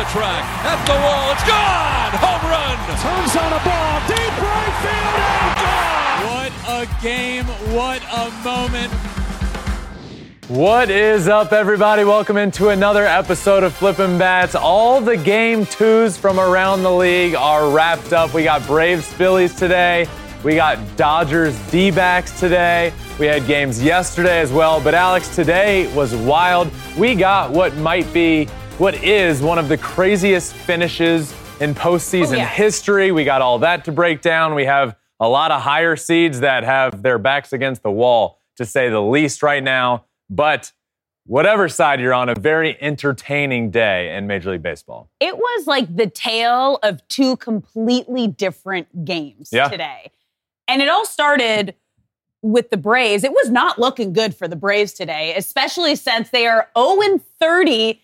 The track, at the wall, it's gone! Home run! Turns on a ball, deep right field, and gone! What a game, what a moment. What is up, everybody? Welcome into another episode of Flippin' Bats. All the game twos from around the league are wrapped up. We got Braves Phillies today. We got Dodgers D backs today. We had games yesterday as well. But Alex, today was wild. We got what might be, what is one of the craziest finishes in postseason Oh, yeah. history. We got all that to break down. We have a lot of higher seeds that have their backs against the wall, to say the least, right now. But whatever side you're on, a very entertaining day in Major League Baseball. It was like the tale of two completely different games Yeah. today. And it all started with the Braves. It was not looking good for the Braves today, especially since they are 0 30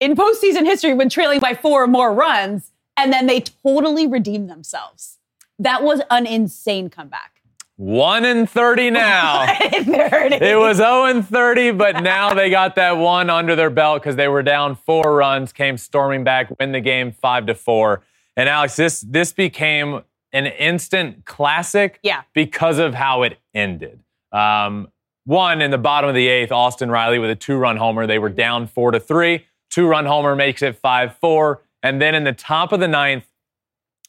in postseason history when trailing by four or more runs. And then they totally redeemed themselves. That was an insane comeback. One and 30 now. 30. It was 0 and 30, but now they got that one under their belt because they were down four runs, came storming back, win the game five to four. And Alex, this this became an instant classic Yeah. because of how it ended. Um, one in the bottom of the eighth, Austin Riley with a two-run homer. They were down four to three. Two-run homer makes it five-four. And then in the top of the ninth,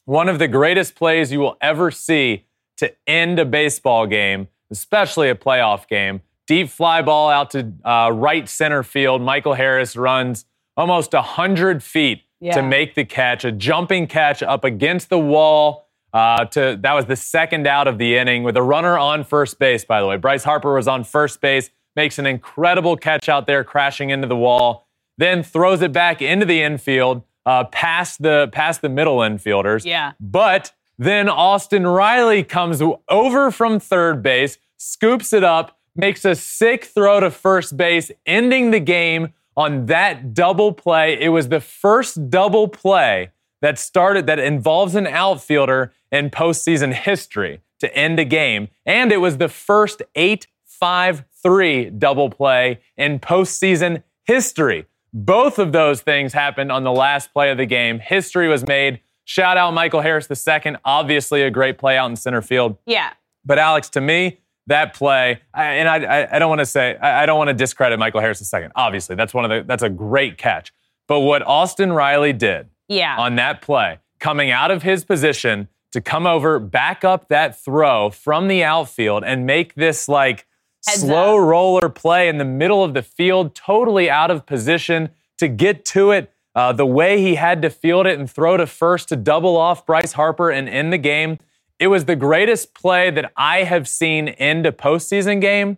one of the greatest plays you will ever see to end a baseball game, especially a playoff game. Deep fly ball out to uh, right center field. Michael Harris runs almost 100 feet Yeah. to make the catch, a jumping catch up against the wall. Uh, to that was the second out of the inning with a runner on first base. By the way, Bryce Harper was on first base, makes an incredible catch out there, crashing into the wall, then throws it back into the infield, uh, past the past the middle infielders. Yeah. But then Austin Riley comes over from third base, scoops it up, makes a sick throw to first base, ending the game on that double play. It was the first double play that started that involves an outfielder in postseason history to end a game. And it was the first 8 5 3 double play in postseason history. Both of those things happened on the last play of the game. History was made. Shout out Michael Harris II. Obviously, a great play out in center field. yeah. But Alex, to me, that play, I, and I, I, I don't want to say, I, I don't want to discredit Michael Harris II. Obviously, that's one of the, that's a great catch. But what Austin Riley did Yeah. on that play, coming out of his position to come over, back up that throw from the outfield and make this like Heads slow up. roller play in the middle of the field, totally out of position to get to it. Uh, the way he had to field it and throw to first to double off Bryce Harper and end the game. It was the greatest play that I have seen end a postseason game.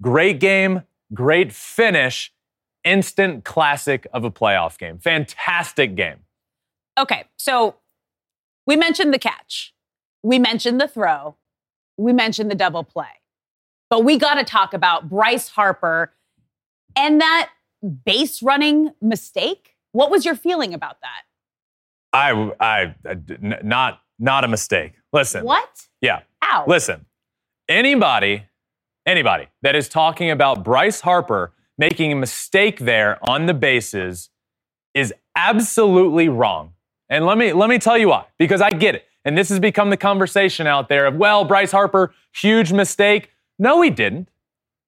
Great game, great finish, instant classic of a playoff game. Fantastic game. Okay, so we mentioned the catch, we mentioned the throw, we mentioned the double play, but we got to talk about Bryce Harper and that base running mistake. What was your feeling about that? I, I, not, not a mistake. Listen. What? Yeah. Ow. Listen. Anybody, anybody that is talking about Bryce Harper making a mistake there on the bases is absolutely wrong. And let me let me tell you why. Because I get it. And this has become the conversation out there of, well, Bryce Harper, huge mistake. No, he didn't.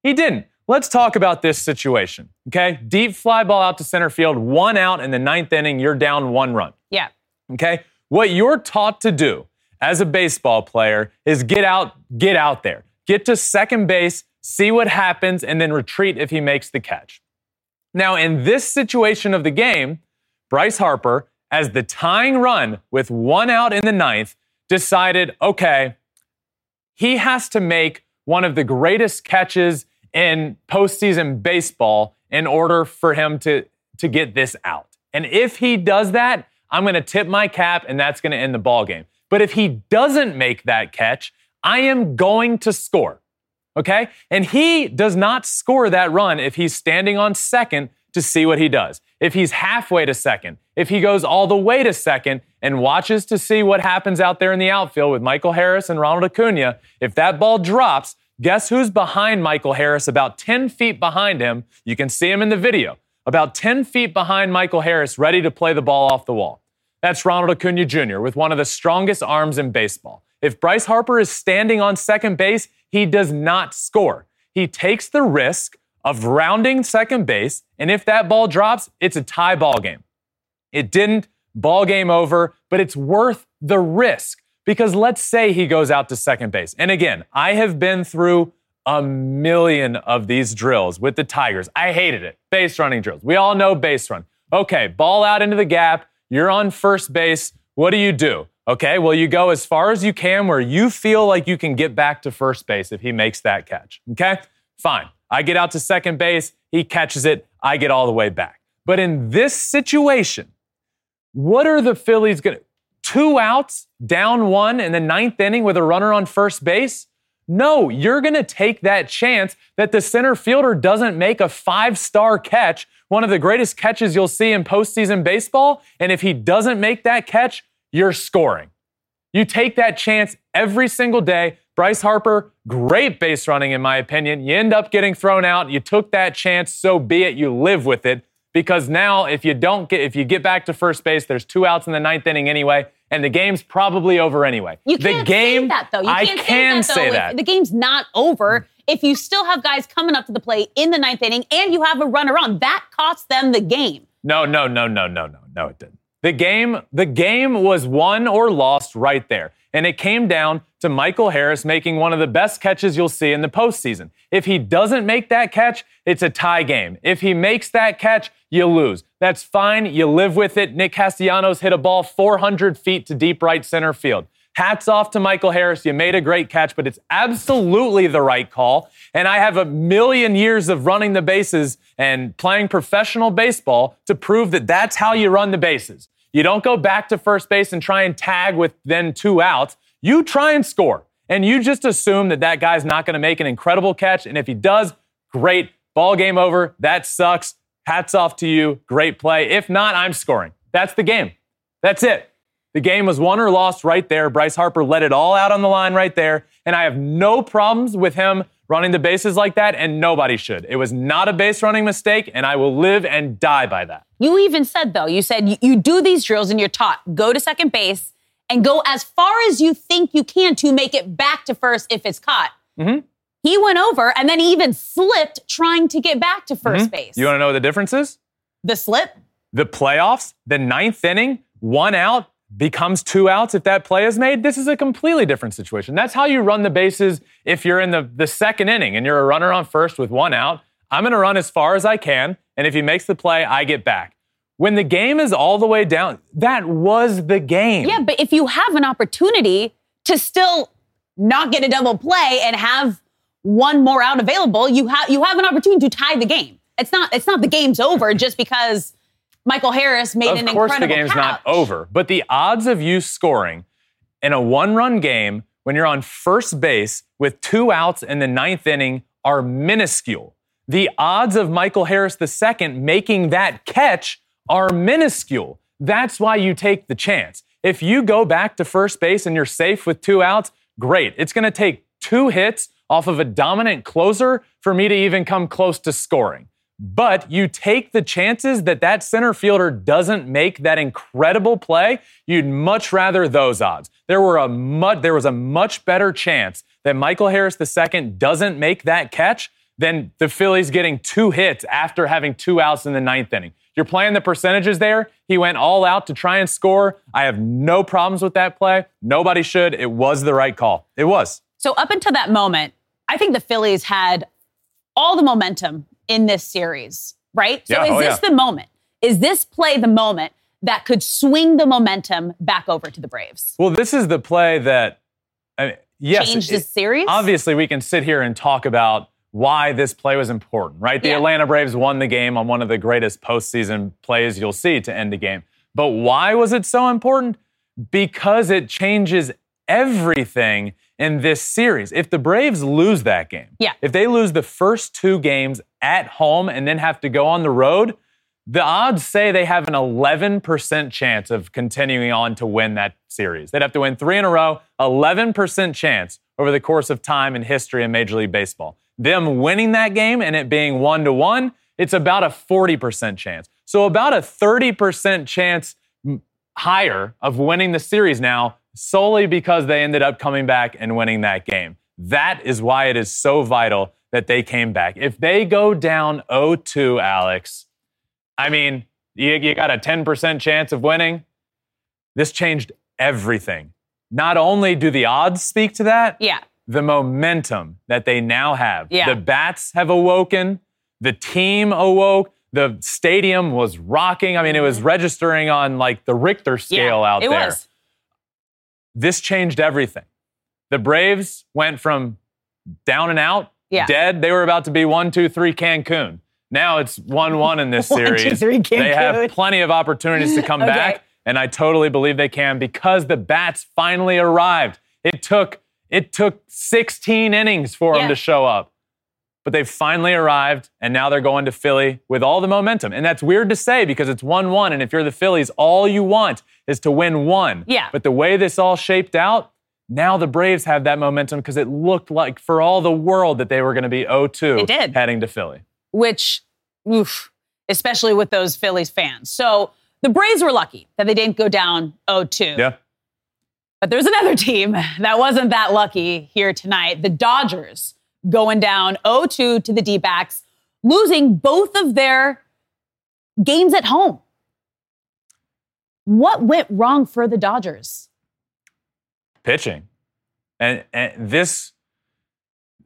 He didn't. Let's talk about this situation. Okay? Deep fly ball out to center field, one out in the ninth inning, you're down one run. Yeah. Okay? What you're taught to do as a baseball player is get out, get out there. Get to second base, see what happens, and then retreat if he makes the catch. Now, in this situation of the game, Bryce Harper, as the tying run with one out in the ninth, decided, okay, he has to make one of the greatest catches in postseason baseball in order for him to, to get this out. And if he does that, I'm going to tip my cap and that's going to end the ball game. But if he doesn't make that catch, I am going to score. Okay? And he does not score that run if he's standing on second to see what he does. If he's halfway to second, if he goes all the way to second and watches to see what happens out there in the outfield with Michael Harris and Ronald Acuna, if that ball drops, guess who's behind Michael Harris, about 10 feet behind him? You can see him in the video. About 10 feet behind Michael Harris, ready to play the ball off the wall. That's Ronald Acuna Jr. with one of the strongest arms in baseball. If Bryce Harper is standing on second base, he does not score. He takes the risk of rounding second base, and if that ball drops, it's a tie ball game. It didn't, ball game over, but it's worth the risk because let's say he goes out to second base. And again, I have been through a million of these drills with the Tigers. I hated it. Base running drills. We all know base run. Okay, ball out into the gap. You're on first base. What do you do? Okay, well, you go as far as you can where you feel like you can get back to first base if he makes that catch. Okay, fine. I get out to second base. He catches it. I get all the way back. But in this situation, what are the Phillies going to? Two outs, down one in the ninth inning with a runner on first base? No, you're going to take that chance that the center fielder doesn't make a five star catch one of the greatest catches you'll see in postseason baseball. And if he doesn't make that catch, you're scoring. You take that chance every single day. Bryce Harper, great base running, in my opinion. You end up getting thrown out. You took that chance, so be it. You live with it. Because now, if you don't get, if you get back to first base, there's two outs in the ninth inning anyway, and the game's probably over anyway. You can't the game, say that though. You I can't can say that, though. say that. The game's not over. If you still have guys coming up to the plate in the ninth inning and you have a runner on, that costs them the game. No, no, no, no, no, no, no, it didn't. The game, the game was won or lost right there. And it came down to Michael Harris making one of the best catches you'll see in the postseason. If he doesn't make that catch, it's a tie game. If he makes that catch, you lose. That's fine. You live with it. Nick Castellanos hit a ball 400 feet to deep right center field. Hats off to Michael Harris. You made a great catch, but it's absolutely the right call. And I have a million years of running the bases and playing professional baseball to prove that that's how you run the bases. You don't go back to first base and try and tag with then two outs. You try and score. And you just assume that that guy's not going to make an incredible catch. And if he does, great. Ball game over. That sucks. Hats off to you. Great play. If not, I'm scoring. That's the game. That's it. The game was won or lost right there. Bryce Harper let it all out on the line right there. And I have no problems with him running the bases like that, and nobody should. It was not a base running mistake, and I will live and die by that. You even said, though, you said you, do these drills and you're taught go to second base and go as far as you think you can to make it back to first if it's caught. Mm-hmm. He went over and then he even slipped trying to get back to 1st base. You want to know what the difference is? the slip? The playoffs, the ninth inning, one out becomes two outs if that play is made. This is a completely different situation. That's how you run the bases if you're in the, the second inning and you're a runner on first with one out. I'm going to run as far as I can, and if he makes the play, I get back. When the game is all the way down, that was the game. Yeah, but if you have an opportunity to still not get a double play and have one more out available, you have you have an opportunity to tie the game. It's not it's not the game's over just because Michael Harris made an incredible of course, the game's not over, but the odds of you scoring in a one-run game when you're on first base with two outs in the ninth inning are minuscule. The odds of Michael Harris II making that catch are minuscule. That's why you take the chance. If you go back to first base and you're safe with two outs, great. It's going to take two hits off of a dominant closer for me to even come close to scoring. But you take the chances that that center fielder doesn't make that incredible play. You'd much rather those odds. There were a mu- there was a much better chance that Michael Harris II doesn't make that catch than the Phillies getting two hits after having two outs in the ninth inning. You're playing the percentages there. He went all out to try and score. I have no problems with that play. Nobody should. It was the right call. It was. So up until that moment, I think the Phillies had all the momentum in this series, right? So Yeah, is oh, this yeah. the moment? Is this play the moment that could swing the momentum back over to the Braves? Well, this is the play that I mean, yes, changed this series? Obviously, we can sit here and talk about why this play was important, right? The Yeah. Atlanta Braves won the game on one of the greatest postseason plays you'll see to end a game. But why was it so important? Because it changes everything in this series. If the Braves lose that game, Yeah. if they lose the first two games at home and then have to go on the road, the odds say they have an 11% chance of continuing on to win that series. They'd have to win three in a row, 11% chance over the course of time and history in Major League Baseball. Them winning that game and it being one to one, it's about a 40% chance. So about a 30% chance higher of winning the series now solely because they ended up coming back and winning that game. That is why it is so vital that they came back. If they go down 0-2, Alex, I mean, you, you got a 10% chance of winning. This changed everything. Not only do the odds speak to that, yeah. the momentum that they now have. Yeah. The bats have awoken, the team awoke, the stadium was rocking. I mean, it was registering on like the Richter scale Mm-hmm. yeah, out it there. was. This changed everything. The Braves went from down and out, Yeah. dead. They were about to be one, two, three Cancun. Now it's one, one in this One, two, series. three, They have plenty of opportunities to come Okay. back, and I totally believe they can because the bats finally arrived. It took it took 16 innings for them to show up. But they've finally arrived, and now they're going to Philly with all the momentum. And that's weird to say because it's 1 1. And if you're the Phillies, all you want is to win one. Yeah. But the way this all shaped out, now the Braves have that momentum because it looked like for all the world that they were going to be 0 2 heading to Philly. which, oof, especially with those Phillies fans. So the Braves were lucky that they didn't go down 0-2. Yeah. But there's another team that wasn't that lucky here tonight. The Dodgers going down 0-2 to the D-backs, losing both of their games at home. What went wrong for the Dodgers? pitching. And, and this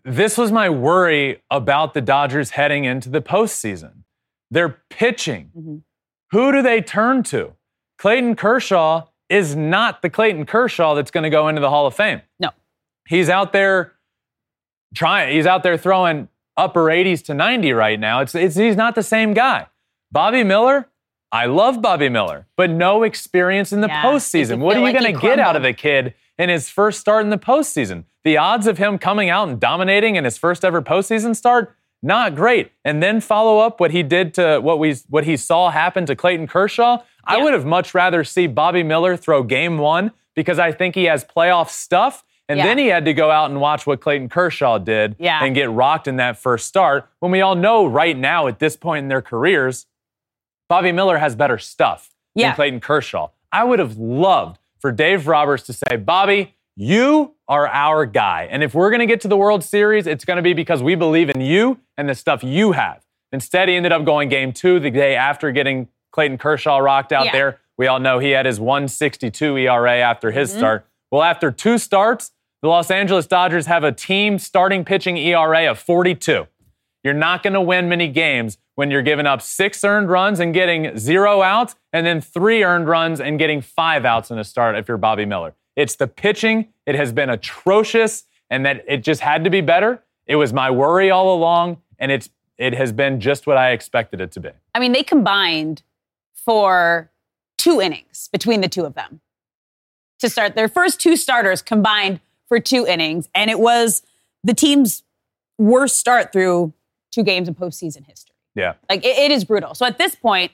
this was my worry about the Dodgers heading into the postseason. They're pitching. Mhm. Who do they turn to? Clayton Kershaw is not the Clayton Kershaw that's going to go into the Hall of Fame. No. He's out there trying. He's out there throwing upper 80s to 90 right now. It's, it's he's not the same guy. Bobby Miller, I love Bobby Miller, but no experience in the Yeah, postseason. What are you like going to get out of the kid in his first start in the postseason? The odds of him coming out and dominating in his first ever postseason start, not great. And then follow up what he did to what we what he saw happen to Clayton Kershaw. I would have much rather see Bobby Miller throw game one because I think he has playoff stuff. And Yeah. then he had to go out and watch what Clayton Kershaw did Yeah. and get rocked in that first start. When we all know right now at this point in their careers, Bobby Miller has better stuff Yeah. than Clayton Kershaw. I would have loved for Dave Roberts to say, Bobby, you are our guy. And if we're going to get to the World Series, it's going to be because we believe in you and the stuff you have. Instead, he ended up going game two the day after getting Clayton Kershaw rocked out Yeah. there. We all know he had his 162 ERA after his Mm-hmm. start. Well, after two starts, the Los Angeles Dodgers have a team starting pitching ERA of 42. You're not going to win many games when you're giving up six earned runs and getting zero outs, and then three earned runs and getting five outs in a start if you're Bobby Miller. It's the pitching. It has been atrocious, and that it just had to be better. It was my worry all along, and it's it has been just what I expected it to be. I mean, they combined for two innings between the two of them to start. Their first two starters combined for two innings, and it was the team's worst start through two games in postseason history. Yeah. Like it, it is brutal. So at this point,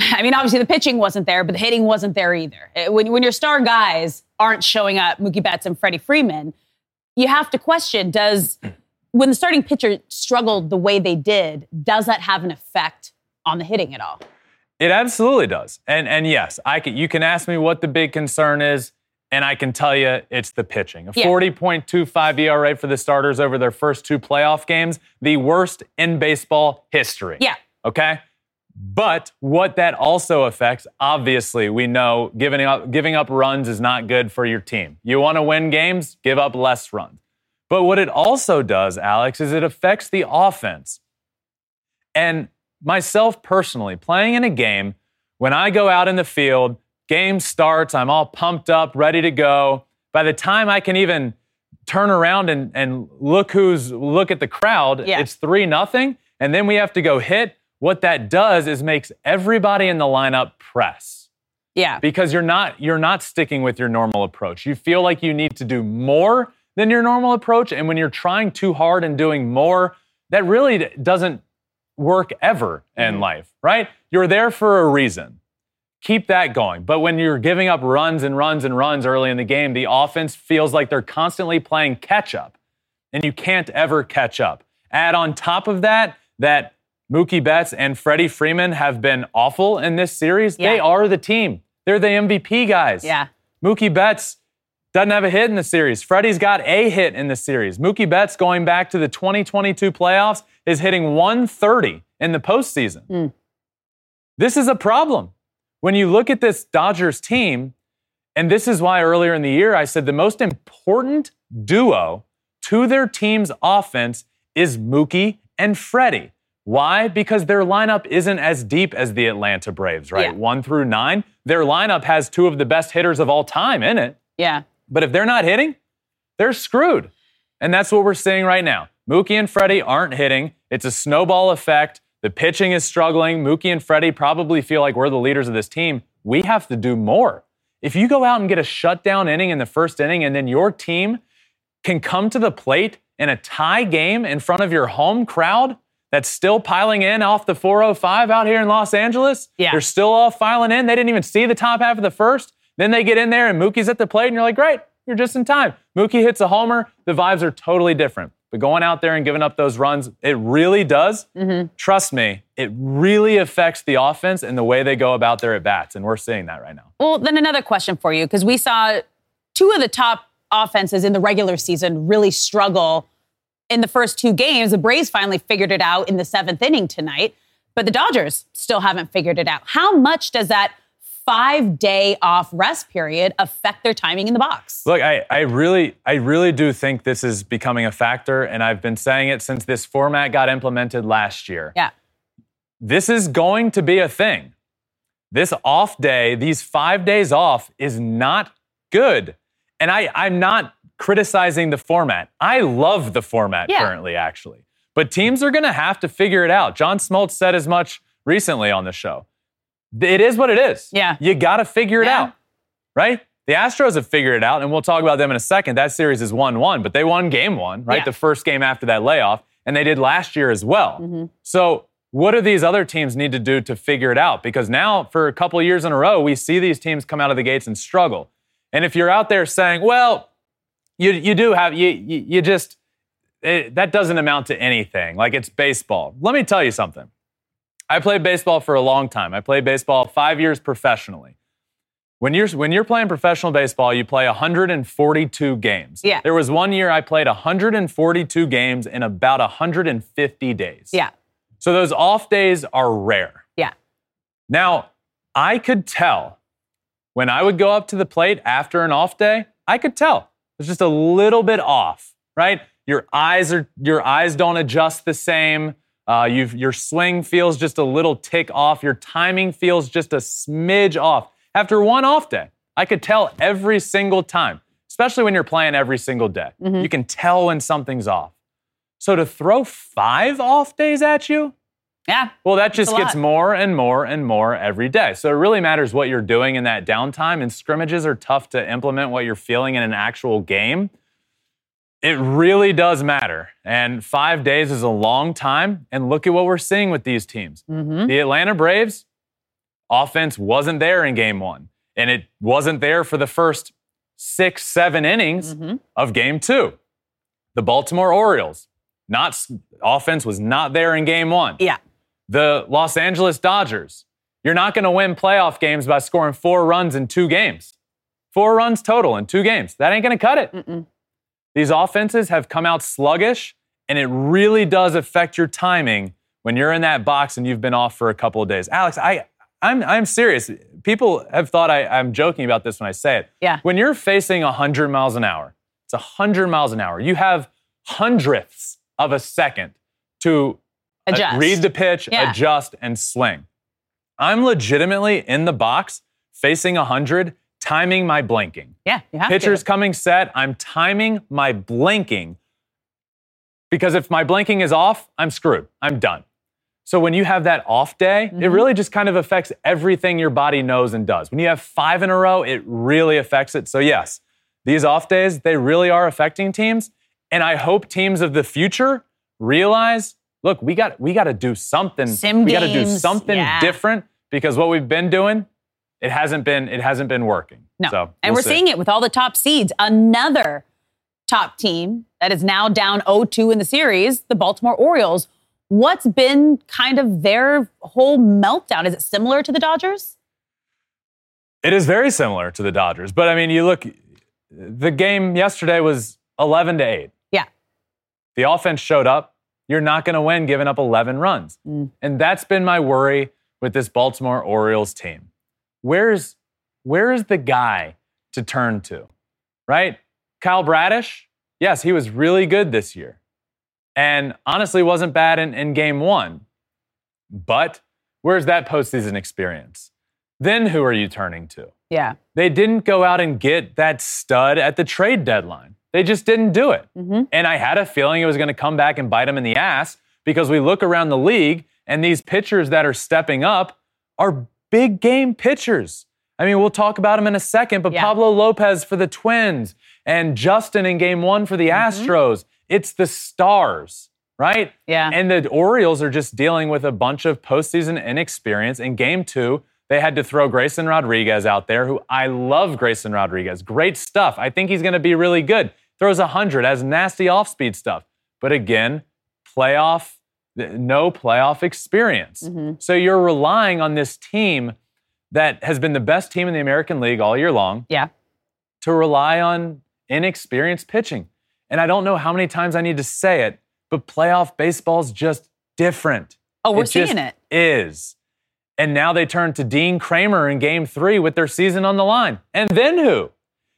I mean, obviously the pitching wasn't there, but the hitting wasn't there either. It- when, when your star guys aren't showing up, Mookie Betts and Freddie Freeman, you have to question: Does when the starting pitcher struggled the way they did, does that have an effect on the hitting at all? It absolutely does. And and yes, I can, you can ask me what the big concern is, and I can tell you it's the pitching. A Yeah. 40.25 ERA for the starters over their first two playoff games, the worst in baseball history. Yeah. Okay? But what that also affects, obviously, we know giving up giving up runs is not good for your team. You want to win games, give up less runs. But what it also does, Alex, is it affects the offense. And myself personally, playing in a game, when I go out in the field, game starts, I'm all pumped up, ready to go. By the time I can even turn around and, and look who's look at the crowd, Yeah. it's three nothing, and then we have to go hit. What that does is makes everybody in the lineup press Yeah. because you're not you're not sticking with your normal approach. You feel like you need to do more than your normal approach, and when you're trying too hard and doing more, that really doesn't work ever in mm-hmm. life, right? You're there for a reason. Keep that going. But when you're giving up runs and runs and runs early in the game, the offense feels like they're constantly playing catch up, and you can't ever catch up. Add on top of that that Mookie Betts and Freddie Freeman have been awful in this series. They are the team. They're the MVP guys. Yeah. Mookie Betts doesn't have a hit in the series. Freddie's got a hit in the series. Mookie Betts, going back to the 2022 playoffs, is hitting 130 in the postseason. Hmm. This is a problem. When you look at this Dodgers team, and this is why earlier in the year I said the most important duo to their team's offense is Mookie and Freddie. Why? Because their lineup isn't as deep as the Atlanta Braves, right? Yeah. One through nine. Their lineup has two of the best hitters of all time in it. Yeah. But if they're not hitting, they're screwed. And that's what we're seeing right now. Mookie and Freddie aren't hitting. It's a snowball effect. The pitching is struggling. Mookie and Freddie probably feel like we're the leaders of this team. We have to do more. If you go out and get a shutdown inning in the first inning and then your team can come to the plate in a tie game in front of your home crowd that's still piling in off the 405 out here in Los Angeles, Yeah. they're still all filing in. They didn't even see the top half of the first. Then they get in there and Mookie's at the plate, and you're like, great, you're just in time. Mookie hits a homer. The vibes are totally different. But going out there and giving up those runs, it really does. Mm-hmm. Trust me, it really affects the offense and the way they go about their at bats. And we're seeing that right now. Well, then another question for you, because we saw two of the top offenses in the regular season really struggle in the first two games. The Braves finally figured it out in the seventh inning tonight, but the Dodgers still haven't figured it out. How much does that five day off rest period affect their timing in the box? Look, I, I really, I really do think this is becoming a factor, and I've been saying it since this format got implemented last year. Yeah. This is going to be a thing. This off day, these five days off, is not good. And I, I'm not criticizing the format. I love the format Yeah. currently, actually. But teams are going to have to figure it out. John Smoltz said as much recently on the show. It is what it is. Yeah. You got to figure it Yeah. out, right? The Astros have figured it out, and we'll talk about them in a second. That series is 1 1, but they won game one, right? Yeah. The first game after that layoff, and they did last year as well. Mm-hmm. So, what do these other teams need to do to figure it out? Because now, for a couple of years in a row, we see these teams come out of the gates and struggle. And if you're out there saying, well, you, you do have, you, you, you just, it, that doesn't amount to anything. Like it's baseball. Let me tell you something. I played baseball for a long time. I played baseball five years professionally. When you're when you're playing professional baseball, you play 142 games. Yeah. There was one year I played 142 games in about 150 days. Yeah. So those off days are rare. Yeah. Now, I could tell when I would go up to the plate after an off day, I could tell it's just a little bit off, right? Your eyes are your eyes don't adjust the same. Uh, you've, your swing feels just a little tick off. Your timing feels just a smidge off. After one off day, I could tell every single time, especially when you're playing every single day. You can tell when something's off. So to throw five off days at you, Yeah. well, that just gets more and more and more every day. So it really matters what you're doing in that downtime. And scrimmages are tough to implement what you're feeling in an actual game. It really does matter. And five days is a long time. And look at what we're seeing with these teams. Mm-hmm. The Atlanta Braves offense wasn't there in game one, and it wasn't there for the first six, seven innings Mm-hmm. of game two. The Baltimore Orioles, not offense was not there in game one Yeah. the Los Angeles Dodgers. You're not going to win playoff games by scoring four runs in two games. Four runs total in two games. That ain't going to cut it. These offenses have come out sluggish, and it really does affect your timing when you're in that box and you've been off for a couple of days. Alex, I, I'm, I'm serious. People have thought I, I'm joking about this when I say it. Yeah. When you're facing 100 miles an hour, it's 100 miles an hour. You have hundredths of a second to uh, Adjust. read the pitch, Yeah. adjust, and swing. I'm legitimately in the box facing 100, timing my blinking. Yeah, you have Pitcher's to. coming set. I'm timing my blinking because if my blinking is off, I'm screwed. I'm done. So when you have that off day, Mm-hmm. it really just kind of affects everything your body knows and does. When you have five in a row, it really affects it. So yes, these off days, they really are affecting teams. And I hope teams of the future realize, look, we got we got to do something. Sim we got to do something yeah. different because what we've been doing, it hasn't been it hasn't been working. No. So and we'll we're see. seeing it with all the top seeds. Another top team that is now down 0-2 in the series, the Baltimore Orioles. What's been kind of their whole meltdown? Is it similar to the Dodgers? It is very similar to the Dodgers, but I mean, you look. The game yesterday was 11 to 8. Yeah. The offense showed up. You're not going to win giving up 11 runs. Mm. And that's been my worry with this Baltimore Orioles team. Where's where's the guy to turn to? Right? Kyle Bradish? Yes, he was really good this year. And honestly wasn't bad in, in game one. But where's that postseason experience? Then who are you turning to? Yeah. They didn't go out and get that stud at the trade deadline. They just didn't do it. Mm-hmm. And I had a feeling it was going to come back and bite them in the ass because we look around the league and these pitchers that are stepping up are big game pitchers. I mean, we'll talk about them in a second, but Yeah. Pablo Lopez for the Twins and Justin in game one for the mm-hmm. Astros. It's the stars, right? Yeah. And the Orioles are just dealing with a bunch of postseason inexperience. In game two, they had to throw Grayson Rodriguez out there, who I love Grayson Rodriguez. Great stuff. I think he's going to be really good. Throws 100, has nasty off speed stuff. But again, playoff, no playoff experience. Mm-hmm. So you're relying on this team that has been the best team in the American League all year long Yeah. to rely on inexperienced pitching. And I don't know how many times I need to say it, but playoff baseball's just different. Oh, we're It seeing it. Is. And now they turn to Dean Kremer in game three with their season on the line. And then who?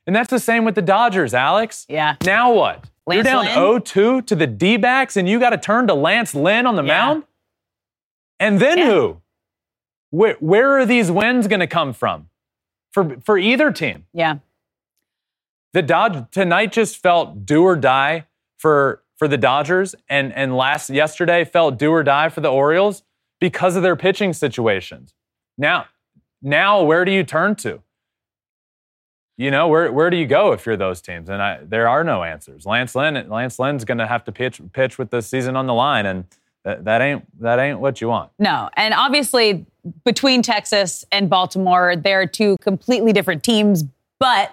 And that's the same with the Dodgers, Alex. Yeah. Now what? You're down Lynn? 0 2 to the D backs, and you got to turn to Lance Lynn on the Yeah. mound? And then Yeah. who? Where, where are these wins going to come from for, for either team? Yeah. the Dodge tonight just felt do or die for for the Dodgers, and and last yesterday felt do or die for the Orioles because of their pitching situations. Now, now where do you turn to? You know where where do you go if you're those teams? And I, there are no answers. Lance Lynn Lance Lynn's going to have to pitch pitch with the season on the line, and that, that ain't that ain't what you want. No. And obviously, between Texas and Baltimore, they're two completely different teams. But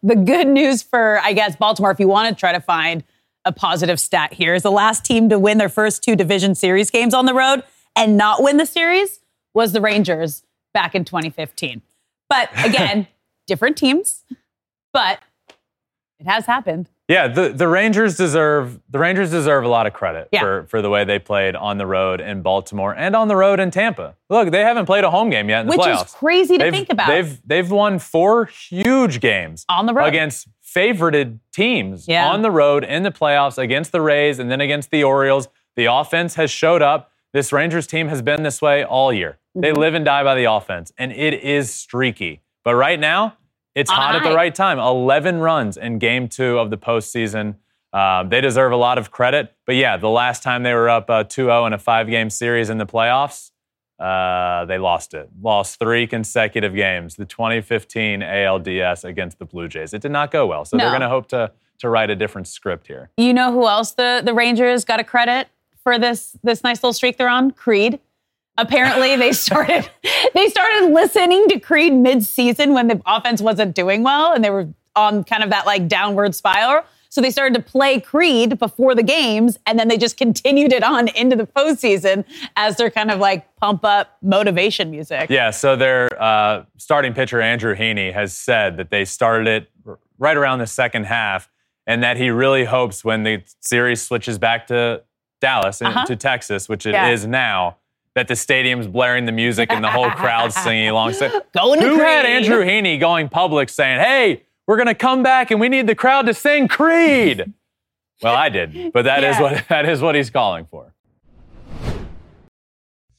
the good news for, I guess, Baltimore, if you want to try to find a positive stat here, is the last team to win their first two division series games on the road and not win the series was the Rangers back in 2015. But again, different teams, but it has happened. Yeah, the, the Rangers deserve the Rangers deserve a lot of credit Yeah. for, for the way they played on the road in Baltimore and on the road in Tampa. Look, they haven't played a home game yet in the Which playoffs. is crazy to they've, think about. They've they've won four huge games On the road. against favorited teams Yeah. on the road in the playoffs against the Rays and then against the Orioles. The offense has showed up. This Rangers team has been this way all year. They Mm-hmm. live and die by the offense, and it is streaky. But right now, it's hot at the right time. 11 runs in game two of the postseason. Um, they deserve a lot of credit. But yeah, the last time they were up uh, 2 0 in a five game series in the playoffs, uh, they lost it. Lost three consecutive games. The 2015 ALDS against the Blue Jays. It did not go well. So they're going to hope to to write a different script here. You know who else the, the Rangers got a credit for this this nice little streak they're on? Creed. Apparently they started they started listening to Creed mid-season when the offense wasn't doing well and they were on kind of that like downward spiral. So they started to play Creed before the games and then they just continued it on into the postseason as their kind of like pump up motivation music. Yeah, so their uh, starting pitcher, Andrew Heaney, has said that they started it right around the second half and that he really hopes when the series switches back to Dallas and Uh-huh. to Texas, which it is Yeah. now, that the stadium's blaring the music and the whole crowd singing along. So, Going to who had Andrew Heaney going public saying, hey, we're going to come back and we need the crowd to sing Creed? Well, I did, but that is Yeah. what that is what he's calling for.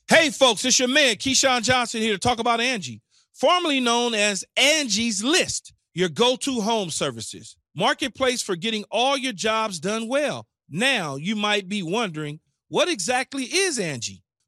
Hey, folks, it's your man, Keyshawn Johnson here to talk about Angie. formerly known as Angie's List, your go to home services. Marketplace for getting all your jobs done well. Now you might be wondering, what exactly is Angie?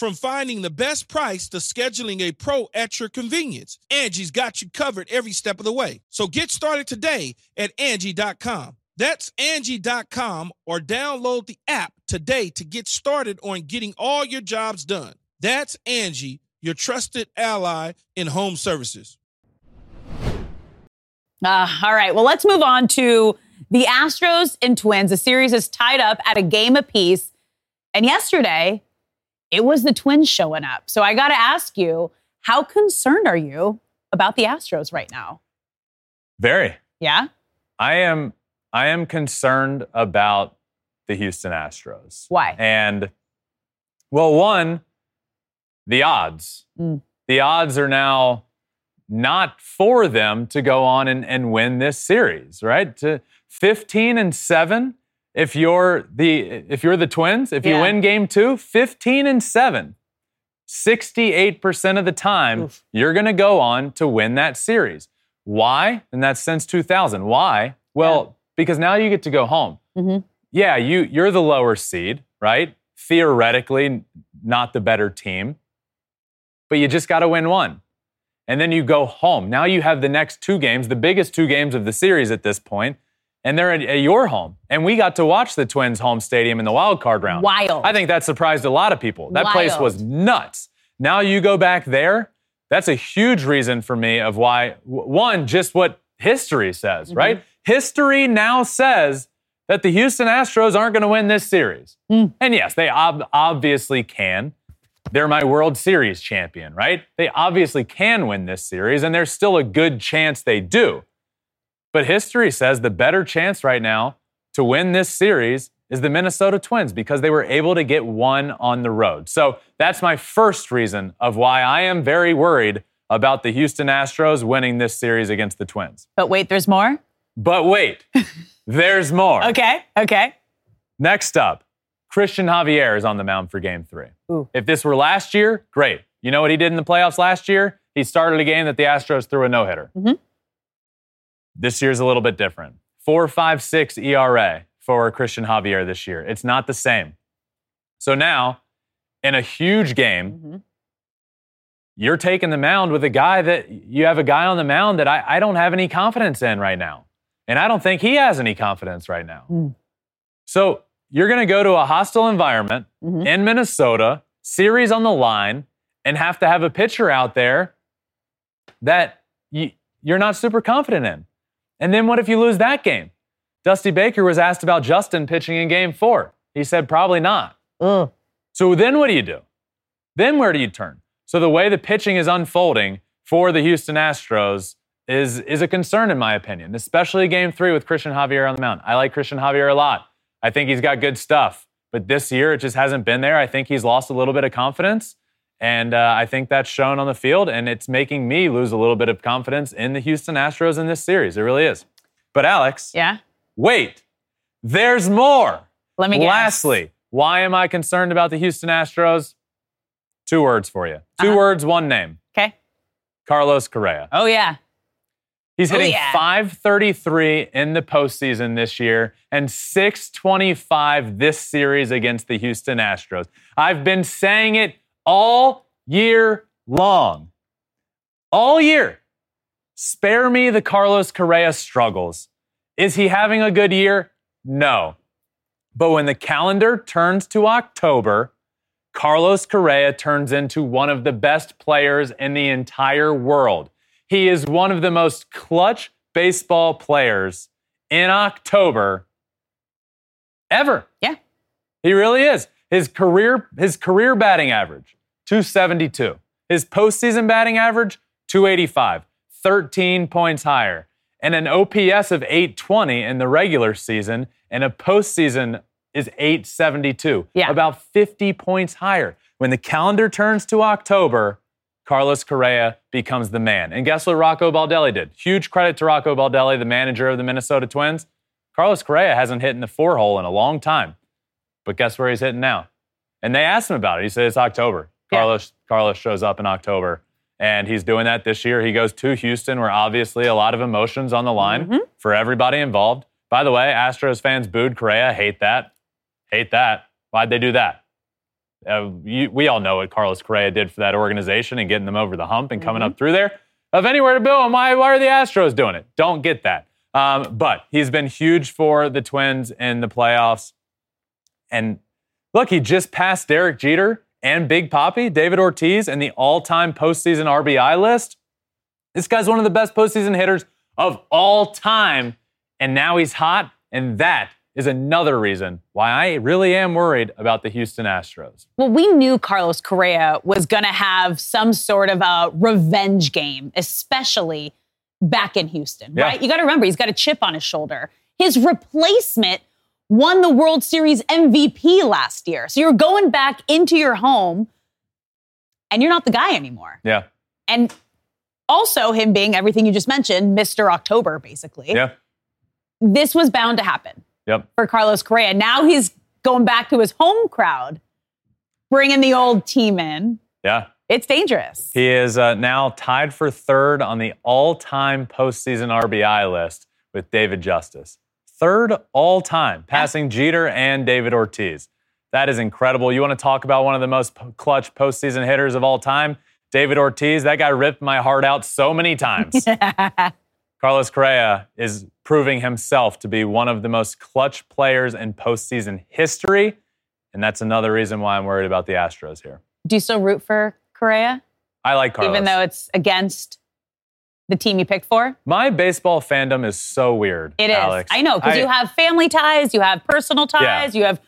From finding the best price to scheduling a pro at your convenience, Angie's got you covered every step of the way. So get started today at Angie.com. That's Angie.com or download the app today to get started on getting all your jobs done. That's Angie, your trusted ally in home services. Uh, all right. Well, let's move on to the Astros and Twins. The series is tied up at a game apiece. And yesterday, it was the Twins showing up. So I got to ask you, how concerned are you about the Astros right now? Very. Yeah. I am. I am concerned about the Houston Astros. Why? And well, one, the odds. Mm. The odds are now not for them to go on and, and win this series, right? To 15 and 7 if you're the if you're the twins if you win game 2 15 and 7 68% of the time Oof. you're going to go on to win that series. Why? And that's since 2000 why? Well because now you get to go home. Mhm. yeah you you're the lower seed right? Theoretically not the better team. But you just got to win one. And then you go home. Now you have the next two games, the biggest two games of the series at this point, and they're at, at your home. And we got to watch the Twins' home stadium in the wild card round. Wild. I think that surprised a lot of people. That place was nuts. Now you go back there. That's a huge reason for me of why one, just what history says, mm-hmm. right? History now says that the Houston Astros aren't going to win this series. Mm. And yes, they ob- obviously can. They're my World Series champion, right? They obviously can win this series, and there's still a good chance they do. But history says the better chance right now to win this series is the Minnesota Twins because they were able to get one on the road. So that's my first reason of why I am very worried about the Houston Astros winning this series against the Twins. But wait, there's more? But wait, there's more. Okay. Okay. Next up, Christian Javier is on the mound for game three. Ooh. If this were last year, great. You know what he did in the playoffs last year? He started a game that the Astros threw a no hitter. Mhm. This year's a little bit different. 4.56 ERA for Christian Javier this year. It's not the same. So now, in a huge game, Mhm. you're taking the mound with a guy that you have a guy on the mound that I, I don't have any confidence in right now. And I don't think he has any confidence right now. Mm. So you're going to go to a hostile environment Mhm. in Minnesota, series on the line, and have to have a pitcher out there that you, you're not super confident in. And then what if you lose that game? Dusty Baker was asked about Justin pitching in game four. He said, probably not. Ugh. So then what do you do? Then where do you turn? So the way the pitching is unfolding for the Houston Astros is, is a concern in my opinion, especially game three with Christian Javier on the mound. I like Christian Javier a lot. I think he's got good stuff. But this year it just hasn't been there. I think he's lost a little bit of confidence. And uh, I think that's shown on the field, and it's making me lose a little bit of confidence in the Houston Astros in this series. It really is. But Alex, Yeah. wait, there's more. Let me guess. Lastly, why am I concerned about the Houston Astros? Two words for you. 2 Uh-huh. words, one name. Okay. Carlos Correa. Oh, yeah. He's Oh, hitting yeah. 533 in the postseason this year and 625 this series against the Houston Astros. I've been saying it all year long. All year. Spare me the Carlos Correa struggles. Is he having a good year? No. But when the calendar turns to October, Carlos Correa turns into one of the best players in the entire world. He is one of the most clutch baseball players in October ever. Yeah. He really is. His career his career batting average 272. His postseason batting average 285, 13 points higher, and an OPS of 820 in the regular season and a postseason is 872. Yeah. About 50 points higher. When the calendar turns to October, Carlos Correa becomes the man. And guess what Rocco Baldelli did? Huge credit to Rocco Baldelli, the manager of the Minnesota Twins. Carlos Correa hasn't hit in the four hole in a long time. But guess where he's hitting now? And they asked him about it. He said it's October. Yeah. Carlos Carlos shows up in October. And he's doing that this year. He goes to Houston, where obviously a lot of emotions on the line Mm-hmm. for everybody involved. By the way, Astros fans booed Correa. Hate that. Hate that. Why'd they do that? Uh, you, we all know what Carlos Correa did for that organization and getting them over the hump and coming up through there. Of anywhere to boo him, why, why are the Astros doing it? Don't get that. Um, but he's been huge for the Twins in the playoffs. And look, he just passed Derek Jeter and Big Poppy, David Ortiz, in the all time postseason RBI list. This guy's one of the best postseason hitters of all time. And now he's hot. And that is another reason why I really am worried about the Houston Astros. Well, we knew Carlos Correa was going to have some sort of a revenge game, especially back in Houston, Yeah. right? You got to remember, he's got a chip on his shoulder. His replacement won the World Series MVP last year. So you're going back into your home and you're not the guy anymore. Yeah. And also, him being everything you just mentioned, Mr. October, basically. Yeah. This was bound to happen Yep. for Carlos Correa. Now he's going back to his home crowd, bringing the old team in. Yeah. It's dangerous. He is uh, now tied for third on the all time postseason RBI list with David Justice. Third all time, passing Jeter and David Ortiz. That is incredible. You want to talk about one of the most clutch postseason hitters of all time? David Ortiz, that guy ripped my heart out so many times. Carlos Correa is proving himself to be one of the most clutch players in postseason history. And that's another reason why I'm worried about the Astros here. Do you still root for Correa, I like Carlos. even though it's against the team you picked for? My baseball fandom is so weird. It is. Alex. I know, because you have family ties, you have personal ties, you have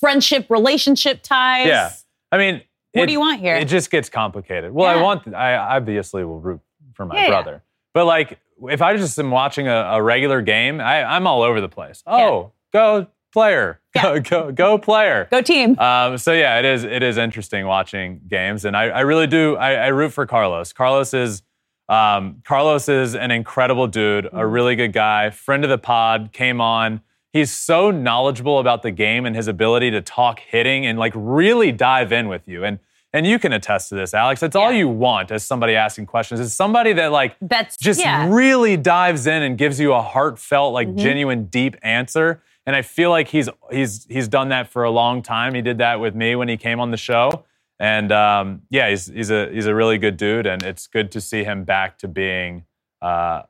friendship, relationship ties. Yeah. I mean, What it- do you want here? It just gets complicated. Well, I want. I obviously will root for my Yeah, yeah. brother, but like, if I just am watching a, a regular game, I, I'm all over the place. Oh, go player, go Yeah. go go player. Go team. Um, so yeah, it is it is interesting watching games, and I, I really do I, I root for Carlos. Carlos is um, Carlos is an incredible dude, a really good guy, friend of the pod, came on. He's so knowledgeable about the game and his ability to talk hitting and like really dive in with you. And and you can attest to this, Alex. That's all you want as somebody asking questions. Is somebody that like That's just yeah. really dives in and gives you a heartfelt, like Mm-hmm. genuine, deep answer. And I feel like he's he's he's done that for a long time. He did that with me when he came on the show. And um, yeah, he's he's a he's a really good dude, and it's good to see him back to being uh,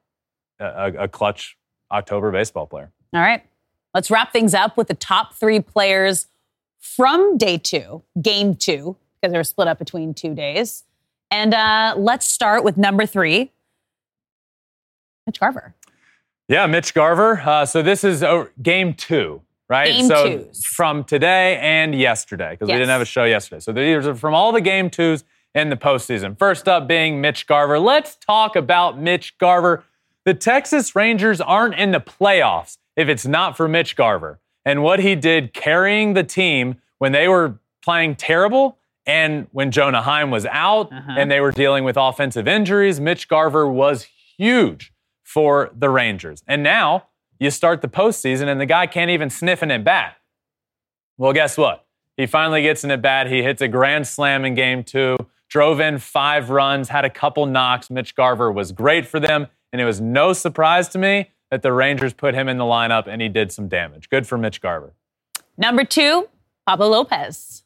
a, a clutch October baseball player. All right. Let's wrap things up with the top three players from day two, game two, because they were split up between two days. And uh, let's start with number three, Mitch Garver. Yeah, Mitch Garver. Uh, so this is uh, game two, right? Game so twos. from today and yesterday, because we didn't have a show yesterday. So these are from all the game twos in the postseason. First up being Mitch Garver. Let's talk about Mitch Garver. The Texas Rangers aren't in the playoffs if it's not for Mitch Garver and what he did carrying the team when they were playing terrible and when Jonah Heim was out Uh-huh. and they were dealing with offensive injuries. Mitch Garver was huge for the Rangers. And now you start the postseason and the guy can't even sniff an at bat. Well, guess what? He finally gets an at bat. He hits a grand slam in game two, drove in five runs, had a couple knocks. Mitch Garver was great for them. And it was no surprise to me that the Rangers put him in the lineup and he did some damage. Good for Mitch Garver. Number two, Pablo Lopez.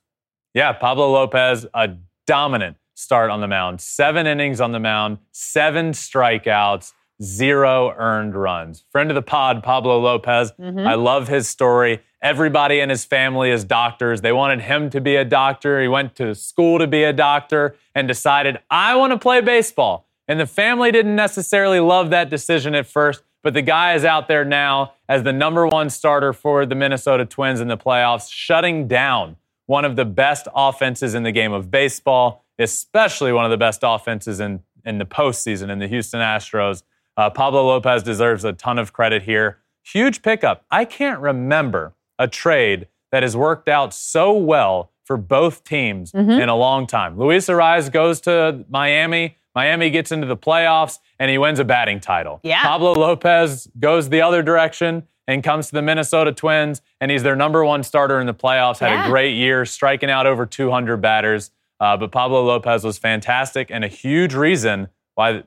Yeah, Pablo Lopez, a dominant start on the mound. Seven innings on the mound, seven strikeouts, zero earned runs. Friend of the pod, Pablo Lopez. Mm-hmm. I love his story. Everybody in his family is doctors. They wanted him to be a doctor. He went to school to be a doctor and decided, I want to play baseball. And the family didn't necessarily love that decision at first, but the guy is out there now as the number one starter for the Minnesota Twins in the playoffs, shutting down one of the best offenses in the game of baseball, especially one of the best offenses in, in the postseason in the Houston Astros. Uh, Pablo Lopez deserves a ton of credit here. Huge pickup. I can't remember a trade that has worked out so well for both teams in a long time. Luis Arraez goes to Miami. Miami gets into the playoffs and he wins a batting title. Yeah. Pablo Lopez goes the other direction and comes to the Minnesota Twins and he's their number one starter in the playoffs. Had Yeah. a great year, striking out over 200 batters. Uh, but Pablo Lopez was fantastic and a huge reason why,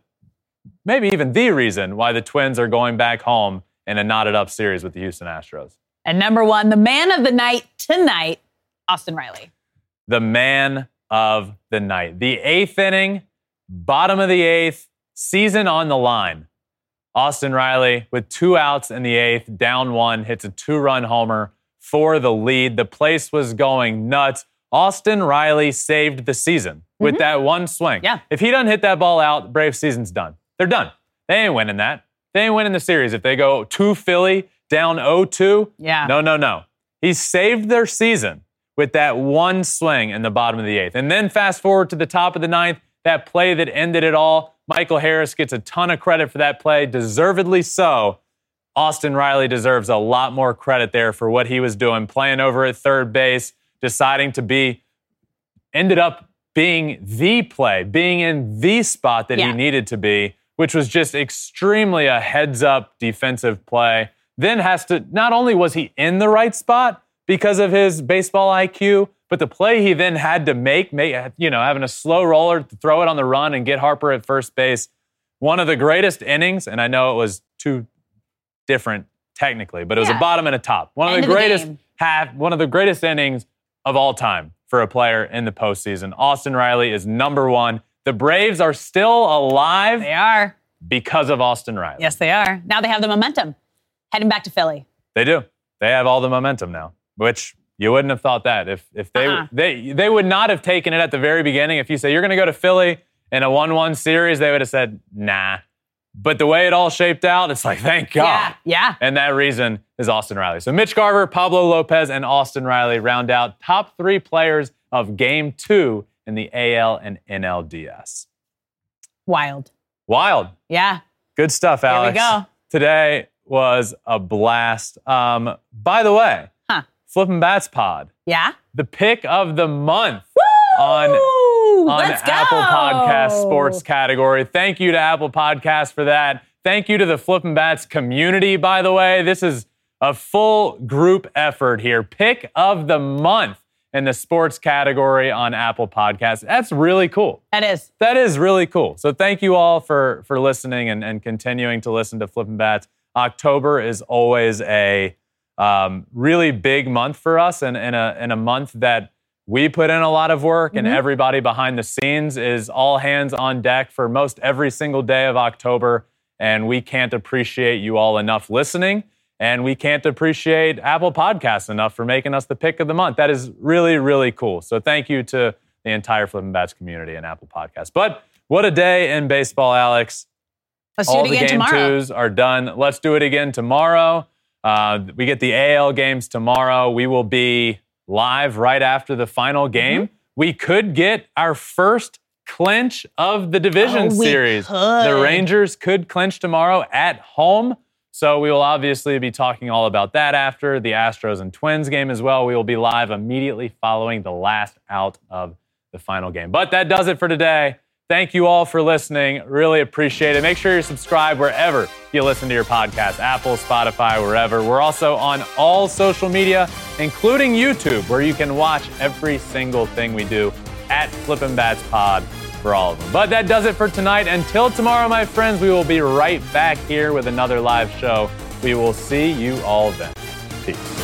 maybe even the reason why the Twins are going back home in a knotted up series with the Houston Astros. And number one, the man of the night tonight, Austin Riley. the man of the night. The eighth inning, bottom of the eighth, season on the line. Austin Riley, with two outs in the eighth, down one, hits a two run homer for the lead. The place was going nuts. Austin Riley saved the season with mm-hmm. that one swing. Yeah. If he doesn't hit that ball out, Brave season's done. They're done. They ain't winning that. They ain't winning the series. If they go to Philly down 0 2, Yeah. no, no, no. He saved their season with that one swing in the bottom of the eighth. And then fast forward to the top of the ninth, that play that ended it all. Michael Harris gets a ton of credit for that play, deservedly so. Austin Riley deserves a lot more credit there for what he was doing, playing over at third base, deciding to be, ended up being the play, being in the spot that Yeah. he needed to be, which was just extremely a heads up defensive play. Then has to, not only was he in the right spot because of his baseball IQ, but the play he then had to make, make you know, having a slow roller to throw it on the run and get Harper at first base. One of the greatest innings, and I know it was two different technically, but it was Yeah. a bottom and a top. One of End the of the greatest game. half, one of the greatest innings of all time for a player in the postseason. Austin Riley is number one. The Braves are still alive They are. because of Austin Riley. Yes, they are. Now they have the momentum. Heading back to Philly. They do. They have all the momentum now, which you wouldn't have thought that if if they Uh-uh. they they would not have taken it at the very beginning. If you say you're going to go to Philly in a one-one series, they would have said nah. But the way it all shaped out, it's like thank God. Yeah. Yeah. And that reason is Austin Riley. So Mitch Garver, Pablo Lopez, and Austin Riley round out top three players of Game Two in the AL and NLDS. Wild. Wild. Yeah. Good stuff, we Alex. go. Today was a blast. Um, by the way, Huh. Flippin' Bats Pod, Yeah. the pick of the month on Woo! on Let's go. Apple Podcast Sports category. Thank you to Apple Podcast for that. Thank you to the Flippin' Bats community, by the way. This is a full group effort here. Pick of the month in the sports category on Apple Podcasts. That's really cool. That is. That is really cool. So thank you all for for listening and, and continuing to listen to Flippin' Bats. October is always a um, really big month for us and, and, a, and a month that we put in a lot of work and everybody behind the scenes is all hands on deck for most every single day of October. And we can't appreciate you all enough listening. And we can't appreciate Apple Podcasts enough for making us the pick of the month. That is really, really cool. So thank you to the entire Flippin' Bats community and Apple Podcasts. But what a day in baseball, Alex. Let's All do the it again game tomorrow. twos are done. Let's do it again tomorrow. Uh, we get the AL games tomorrow. We will be live right after the final Mm-hmm. game. We could get our first clinch of the division Oh, series. The. Rangers could clinch tomorrow at home. So we will obviously be talking all about that after the Astros and Twins game as well. We will be live immediately following the last out of the final game. But that does it for today. Thank you all for listening. Really appreciate it. Make sure you're subscribed wherever you listen to your podcast Apple, Spotify, wherever. We're also on all social media, including YouTube, where you can watch every single thing we do at Flippin' Bats Pod for all of them. But that does it for tonight. Until tomorrow, my friends, we will be right back here with another live show. We will see you all then. Peace.